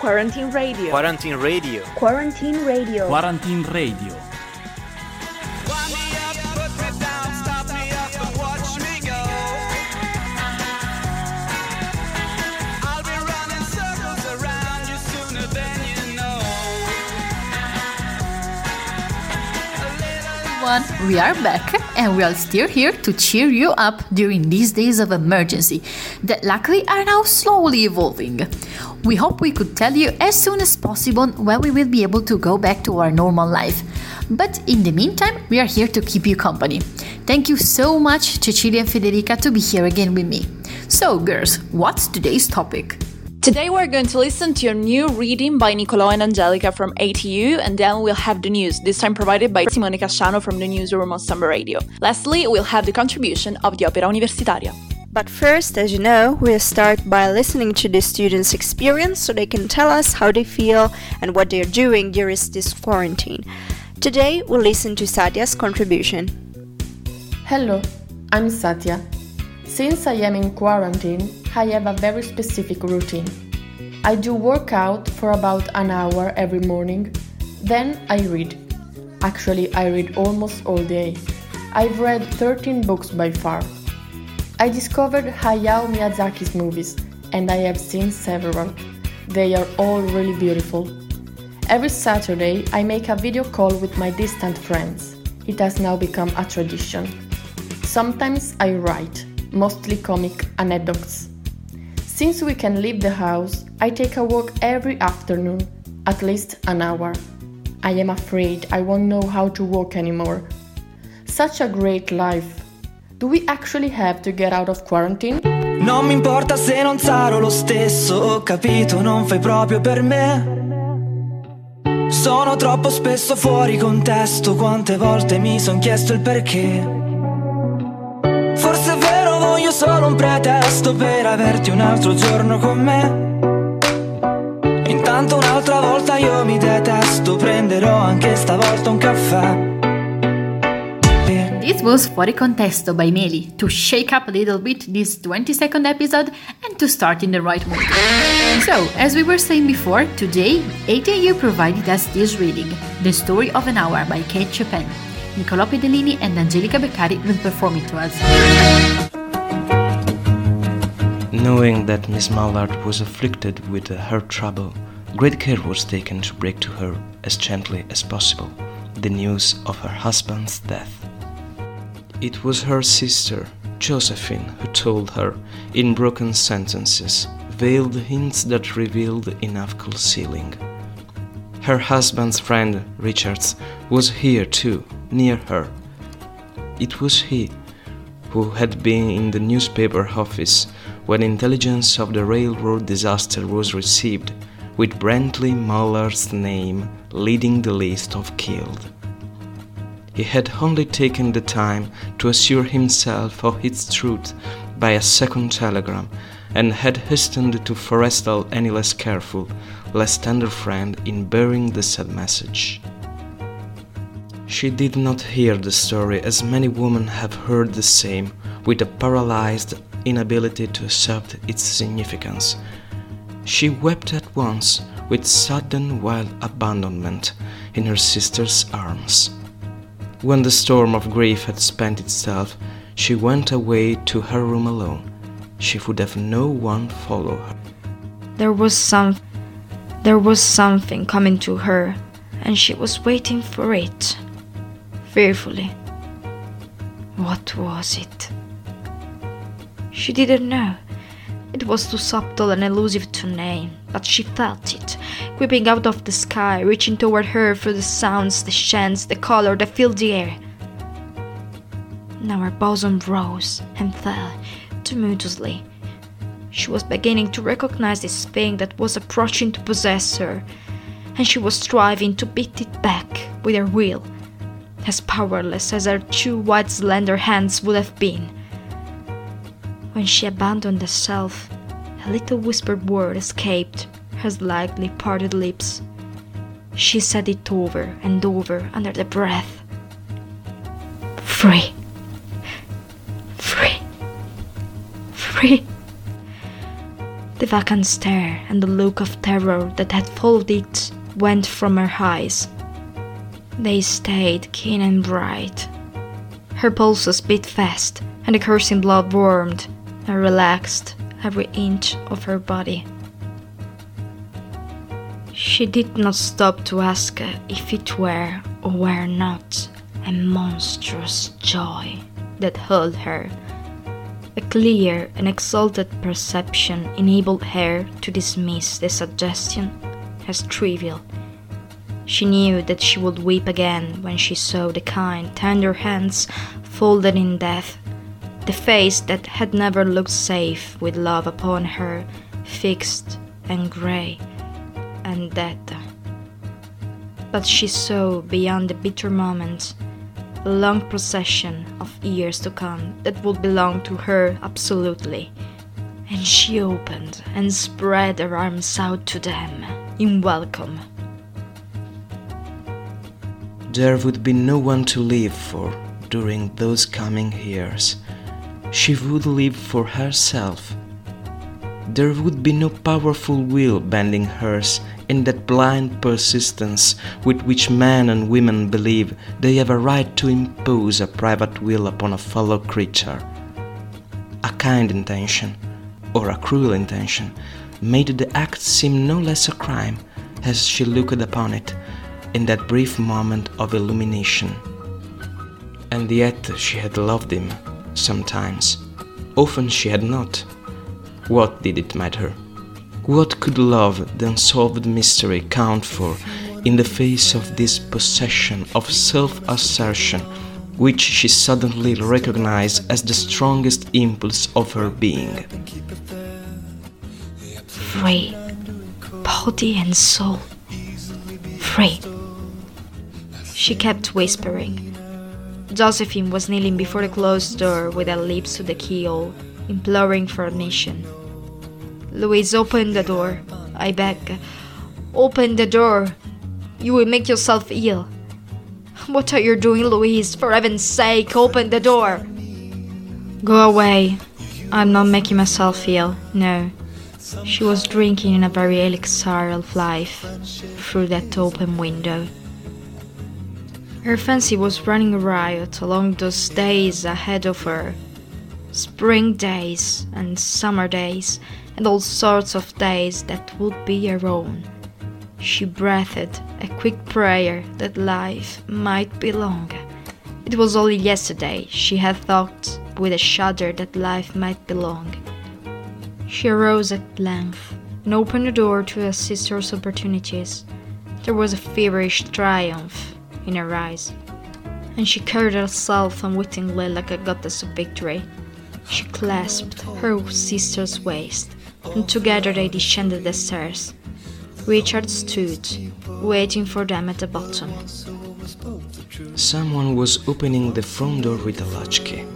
Quarantine Radio. Quarantine Radio. Quarantine Radio. Quarantine Radio. everyone, we are back and we are still here to cheer you up during these days of emergency that luckily are now slowly evolving. We hope we could tell you as soon as possible when we will be able to go back to our normal life. But in the meantime, we are here to keep you company. Thank you so much, Cecilia and Federica, to be here again with me. So, girls, what's today's topic? Today we're going to listen to a new reading by Nicolò and Angelica from ATU, and then we'll have the news, this time provided by Simone Casciano from the newsroom on Samba Radio. Lastly, we'll have the contribution of the Opera Universitaria. But first, as you know, we'll start by listening to the students' experience so they can tell us how they feel and what they're doing during this quarantine. Today, we'll listen to Satya's contribution. Hello, I'm Satya. Since I am in quarantine, I have a very specific routine. I do workout for about an hour every morning, then I read. Actually, I read almost all day. I've read 13 books by far. I discovered Hayao Miyazaki's movies, and I have seen several. They are all really beautiful. Every Saturday, I make a video call with my distant friends. It has now become a tradition. Sometimes I write, mostly comic anecdotes. Since we can leave the house, I take a walk every afternoon, at least an hour. I am afraid I won't know how to walk anymore. Such a great life. Do we actually have to get out of quarantine? Non mi importa se non sarò lo stesso, ho capito, non fai proprio per me. Sono troppo spesso fuori contesto, quante volte mi son chiesto il perché. voglio solo un pretesto per averti un altro giorno con me. Intanto un'altra volta io mi detesto, prenderò anche stavolta un caffè. This was For Fuori Contesto by Meli to shake up a little bit this 20 second episode and to start in the right mood. So, as we were saying before, today ATU provided us this reading, The Story of an Hour by Kate Chopin. Nicolò Pedellini and Angelica Beccari will perform it to us. Knowing that Miss Mallard was afflicted with her trouble, great care was taken to break to her as gently as possible the news of her husband's death. It was her sister, Josephine, who told her, in broken sentences, veiled hints that revealed enough concealing. Her husband's friend, Richards, was here too, near her. It was he who had been in the newspaper office when intelligence of the railroad disaster was received, with Brently Mallard's name leading the list of killed. He had only taken the time to assure himself of its truth by a second telegram, and had hastened to forestall any less careful, less tender friend in bearing the said message. She did not hear the story as many women have heard the same, with a paralyzed inability to accept its significance. She wept at once with sudden wild abandonment in her sister's arms. When the storm of grief had spent itself, she went away to her room alone. She would have no one follow her. There was some there was something coming to her, and she was waiting for it, fearfully. What was it? She didn't know. It was too subtle and elusive to name, but she felt it, creeping out of the sky, reaching toward her through the sounds, the scents, the color that filled the air. Now her bosom rose and fell tumultuously. She was beginning to recognize this thing that was approaching to possess her, and she was striving to beat it back with her will, as powerless as her two white slender hands would have been. When she abandoned herself, a little whispered word escaped her slightly parted lips. She said it over and over under the breath. Free. Free. Free. The vacant stare and the look of terror that had followed it went from her eyes. They stayed keen and bright. Her pulses beat fast, and the coursing blood warmed and relaxed every inch of her body. She did not stop to ask if it were or were not a monstrous joy that held her. A clear and exalted perception enabled her to dismiss the suggestion as trivial. She knew that she would weep again when she saw the kind, tender hands folded in death, the face that had never looked safe with love upon her, fixed and grey and death. But she saw beyond the bitter moment a long procession of years to come that would belong to her absolutely. And she opened and spread her arms out to them in welcome. There would be no one to live for during those coming years. She would live for herself. There would be no powerful will bending hers in that blind persistence with which men and women believe they have a right to impose a private will upon a fellow creature. A kind intention, or a cruel intention, made the act seem no less a crime as she looked upon it in that brief moment of illumination. And yet she had loved him, sometimes. Often she had not. What did it matter? What could love, the unsolved mystery, count for in the face of this possession of self assertion, which she suddenly recognized as the strongest impulse of her being? Free, body and soul. Free. She kept whispering. Josephine was kneeling before the closed door with her lips to the keyhole, imploring for admission. Louise, open the door. I beg. Open the door. You will make yourself ill. What are you doing, Louise? For heaven's sake, open the door. Go away. I'm not making myself ill. No. She was drinking in a very elixir of life through that open window. Her fancy was running riot along those days ahead of her spring days and summer days, and all sorts of days that would be her own. She breathed a quick prayer that life might be long. It was only yesterday she had thought with a shudder that life might be long. She arose at length and opened the door to her sister's opportunities. There was a feverish triumph in her eyes, and she carried herself unwittingly like a goddess of victory. She clasped her sister's waist, and together they descended the stairs. Richard stood, waiting for them at the bottom. Someone was opening the front door with a latchkey.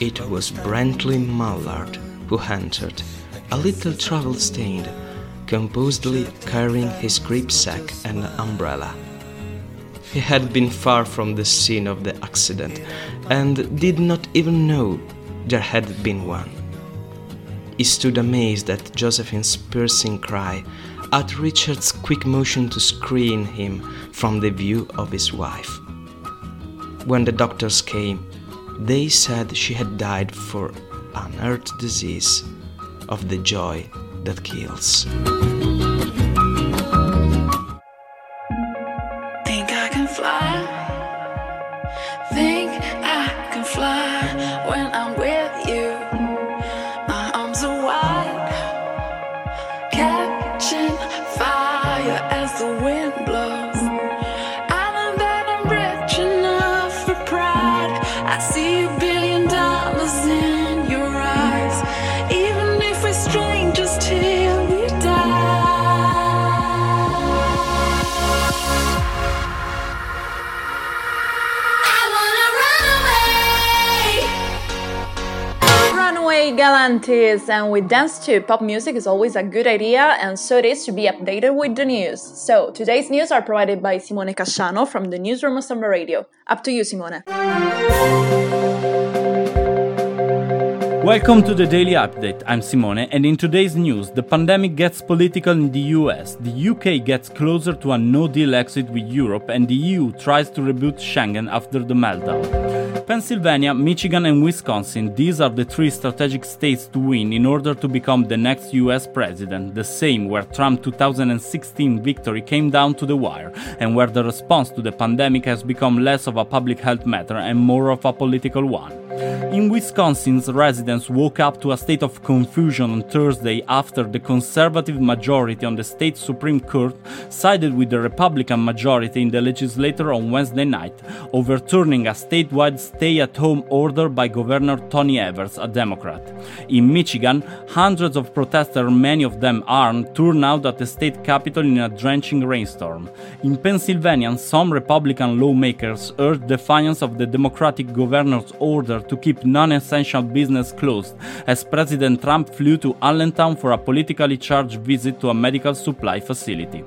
It was Brently Mallard who entered, a little travel stained, composedly carrying his gripsack and umbrella. He had been far from the scene of the accident and did not even know there had been one. He stood amazed at Josephine's piercing cry, at Richard's quick motion to screen him from the view of his wife. When the doctors came, they said she had died for an earth disease of the joy that kills. 90s and we dance to, pop music is always a good idea and so it is to be updated with the news. So today's news are provided by Simone Casciano from the newsroom of Samba Radio. Up to you, Simone. Welcome to the Daily Update. I'm Simone, and in today's news, the pandemic gets political in the US, the UK gets closer to a no deal exit with Europe, and the EU tries to reboot Schengen after the meltdown. Pennsylvania, Michigan, and Wisconsin, these are the three strategic states to win in order to become the next US president, the same where Trump's 2016 victory came down to the wire, and where the response to the pandemic has become less of a public health matter and more of a political one. In Wisconsin's residents woke up to a state of confusion on Thursday after the conservative majority on the state Supreme Court sided with the Republican majority in the legislature on Wednesday night, overturning a statewide stay at home order by Governor Tony Evers, a Democrat. In Michigan, hundreds of protesters, many of them armed, turned out at the state capitol in a drenching rainstorm. In Pennsylvania, some Republican lawmakers urged defiance of the Democratic governor's order to keep non essential business closed, as President Trump flew to Allentown for a politically charged visit to a medical supply facility.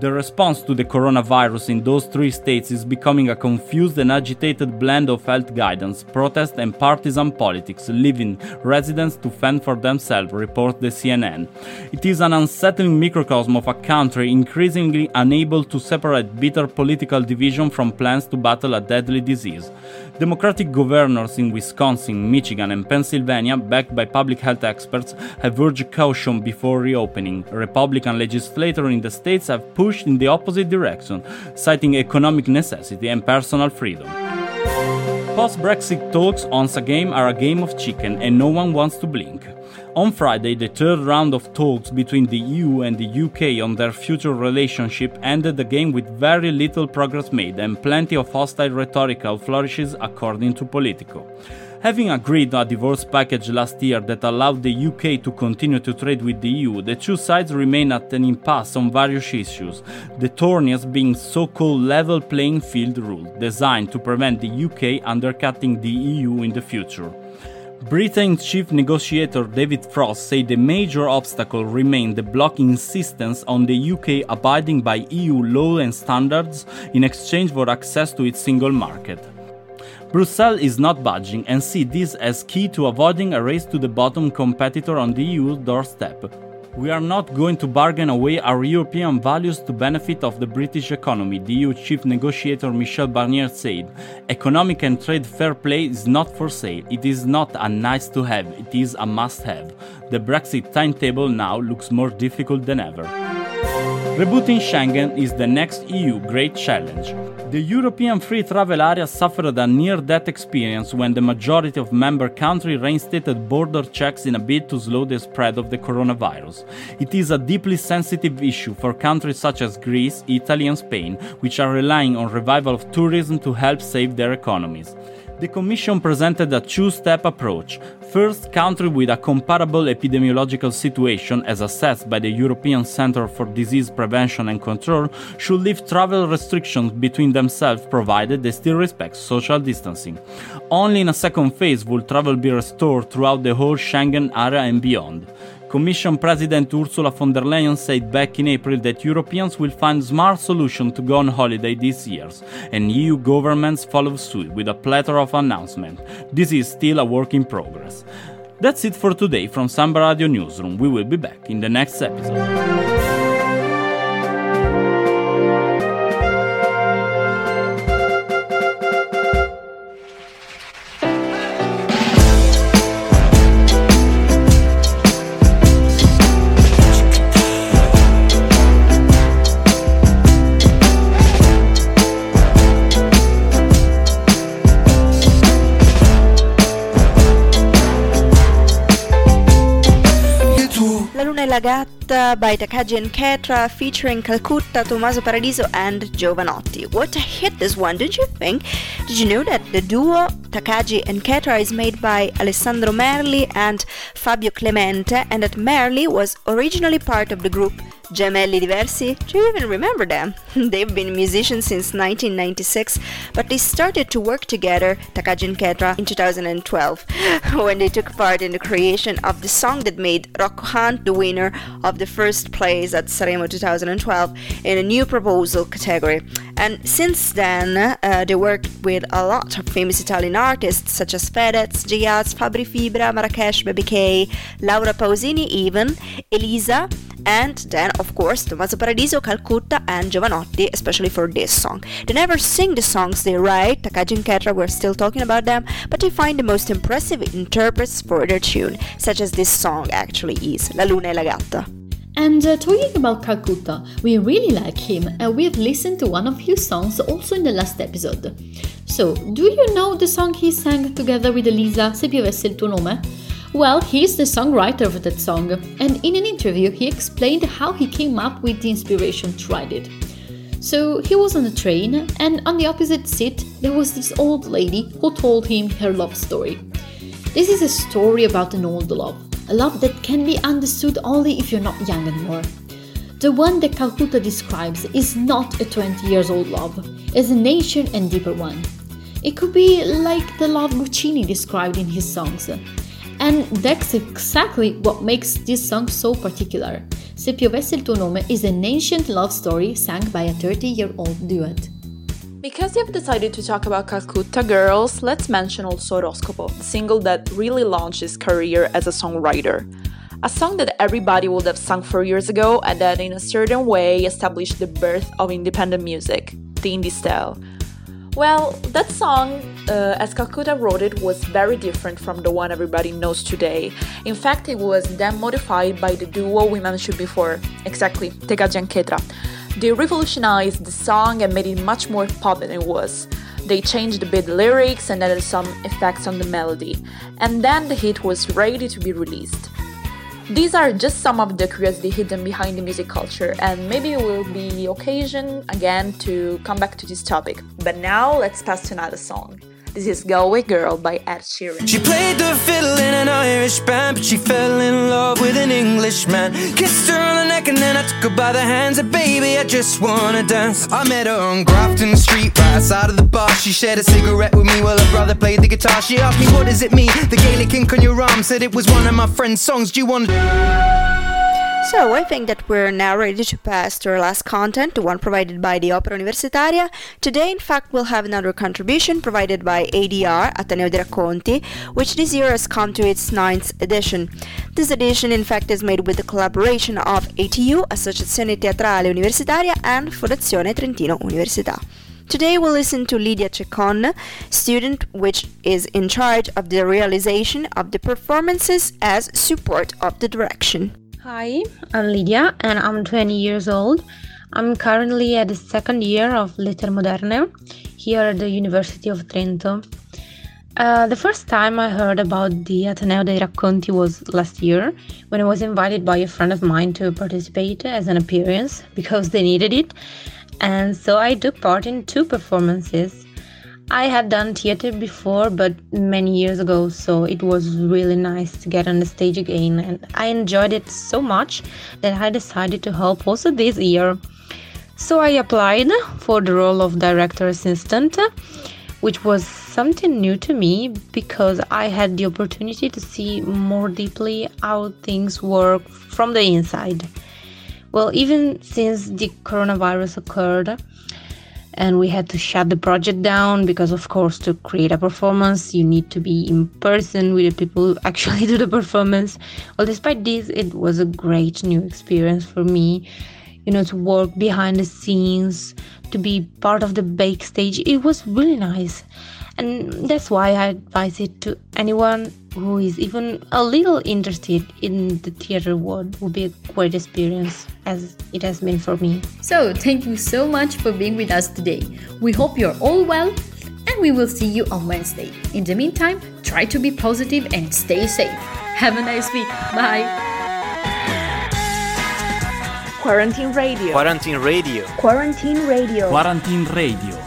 The response to the coronavirus in those three states is becoming a confused and agitated blend of health guidance, protest, and partisan politics, leaving residents to fend for themselves, reports the CNN. It is an unsettling microcosm of a country increasingly unable to separate bitter political division from plans to battle a deadly disease. Democratic governors in Wisconsin, Michigan, and Pennsylvania, backed by public health experts, have urged caution before reopening. Republican legislators in the states have pushed in the opposite direction, citing economic necessity and personal freedom. Post Brexit talks once again are a game of chicken and no one wants to blink. On Friday, the third round of talks between the EU and the UK on their future relationship ended again with very little progress made and plenty of hostile rhetorical flourishes, according to Politico. Having agreed a divorce package last year that allowed the UK to continue to trade with the EU, the two sides remain at an impasse on various issues, the thorniest being so-called level playing field rule, designed to prevent the UK undercutting the EU in the future. Britain's chief negotiator David Frost said the major obstacle remained the bloc's insistence on the UK abiding by EU law and standards in exchange for access to its single market. Brussels is not budging and see this as key to avoiding a race to the bottom competitor on the EU doorstep. We are not going to bargain away our European values to benefit of the British economy, the EU chief negotiator Michel Barnier said. Economic and trade fair play is not for sale. It is not a nice to have, it is a must have. The Brexit timetable now looks more difficult than ever. Rebooting Schengen is the next EU great challenge. The European free travel area suffered a near death experience when the majority of member countries reinstated border checks in a bid to slow the spread of the coronavirus. It is a deeply sensitive issue for countries such as Greece, Italy, and Spain, which are relying on revival of tourism to help save their economies. The Commission presented a two step approach. First, countries with a comparable epidemiological situation, as assessed by the European Centre for Disease Prevention and Control, should lift travel restrictions between themselves provided they still respect social distancing. Only in a second phase will travel be restored throughout the whole Schengen area and beyond. Commission President Ursula von der Leyen said back in April that Europeans will find smart solutions to go on holiday this year, and EU governments follow suit with a plethora of announcements. This is still a work in progress. That's it for today from Samba Radio Newsroom. We will be back in the next episode. La Gatta by Takagi and Ketra featuring Calcutta, Tommaso Paradiso and Jovanotti. What a hit this one, did you think? Did you know that the duo Takagi and Ketra is made by Alessandro Merli and Fabio Clemente and that Merli was originally part of the group Gemelli Diversi? Do you even remember them? They've been musicians since 1996, but they started to work together, Takagi and Ketra, in 2012, when they took part in the creation of the song that made Rocco Hunt the winner of the first place at Sanremo 2012 in a new proposal category. And since then, uh, they worked with a lot of famous Italian artists such as Fedez, J-Ax, Fabri Fibra, Marracash, Baby K, Laura Pausini, even Elisa, and then of course Tommaso Paradiso, Calcutta, and Jovanotti, especially for this song. They never sing the songs they write, Takagi and Ketra, we're still talking about them, but they find the most impressive interprets for their tune, such as this song actually is, La Luna e la Gatta. And uh, talking about Calcutta, we really like him and we have listened to one of his songs also in the last episode. So, do you know the song he sang together with Elisa, Se piovesse il tuo nome? Well, he's the songwriter of that song, and in an interview he explained how he came up with the inspiration to write it. So he was on a train, and on the opposite seat there was this old lady who told him her love story. This is a story about an old love, a love that can be understood only if you're not young anymore. The one that Calcutta describes is not a 20 years old love, it's an ancient and deeper one. It could be like the love Guccini described in his songs. And that's exactly what makes this song so particular. Se piovesse il tuo nome is an ancient love story sung by a 30 year old duet. Because you've decided to talk about Calcutta Girls, let's mention also Oroscopo, the single that really launched his career as a songwriter. A song that everybody would have sung four years ago and that in a certain way established the birth of independent music, the indie style. Well, that song, uh, as Calcutta wrote it, was very different from the one everybody knows today. In fact, it was then modified by the duo we mentioned before, exactly, Takagi and Ketra. They revolutionized the song and made it much more pop than it was. They changed a bit the lyrics and added some effects on the melody, and then the hit was ready to be released. These are just some of the curiosity hidden behind the music culture, and maybe it will be occasion again to come back to this topic. But now let's pass to another song. This is Galway Girl by Ed Sheeran. She played the fiddle in an Irish band, but she fell in love with an Englishman. Kissed her on the neck and then I took her by the hands. And baby, I just wanna dance. I met her on Grafton Street, right outside of the bar. She shared a cigarette with me while her brother played the guitar. She asked me, What does it mean? The Gaelic ink on your arm said it was one of my friend's songs. Do you want? So I think that we're now ready to pass to our last content, the one provided by the Opera Universitaria. Today, in fact, we'll have another contribution provided by ADR, Ateneo dei Racconti, which this year has come to its ninth edition. This edition, in fact, is made with the collaboration of ATU, Associazione Teatrale Universitaria, and Fondazione Trentino Università. Today we'll listen to Lydia Cecon, student which is in charge of the realization of the performances as support of the direction. Hi, I'm Lydia and I'm 20 years old. I'm currently at the second year of Lettere Moderne here at the University of Trento. Uh, the first time I heard about the Ateneo dei Racconti was last year when I was invited by a friend of mine to participate as an appearance because they needed it. And so I took part in two performances. I had done theater before, but many years ago, so it was really nice to get on the stage again, and I enjoyed it so much that I decided to help also this year. So I applied for the role of director assistant, which was something new to me because I had the opportunity to see more deeply how things work from the inside. Well, even since the coronavirus occurred, and we had to shut the project down because of course to create a performance you need to be in person with the people who actually do the performance. Well despite this it was a great new experience for me you know to work behind the scenes to be part of the backstage. It was really nice and that's why i advise it to anyone who is even a little interested in the theater world would be a great experience as it has been for me So, thank you so much for being with us today. We hope you're all well and we will see you on Wednesday. In the meantime, try to be positive and stay safe. Have a nice week. Bye. Quarantine Radio. Quarantine Radio. Quarantine Radio. Quarantine Radio.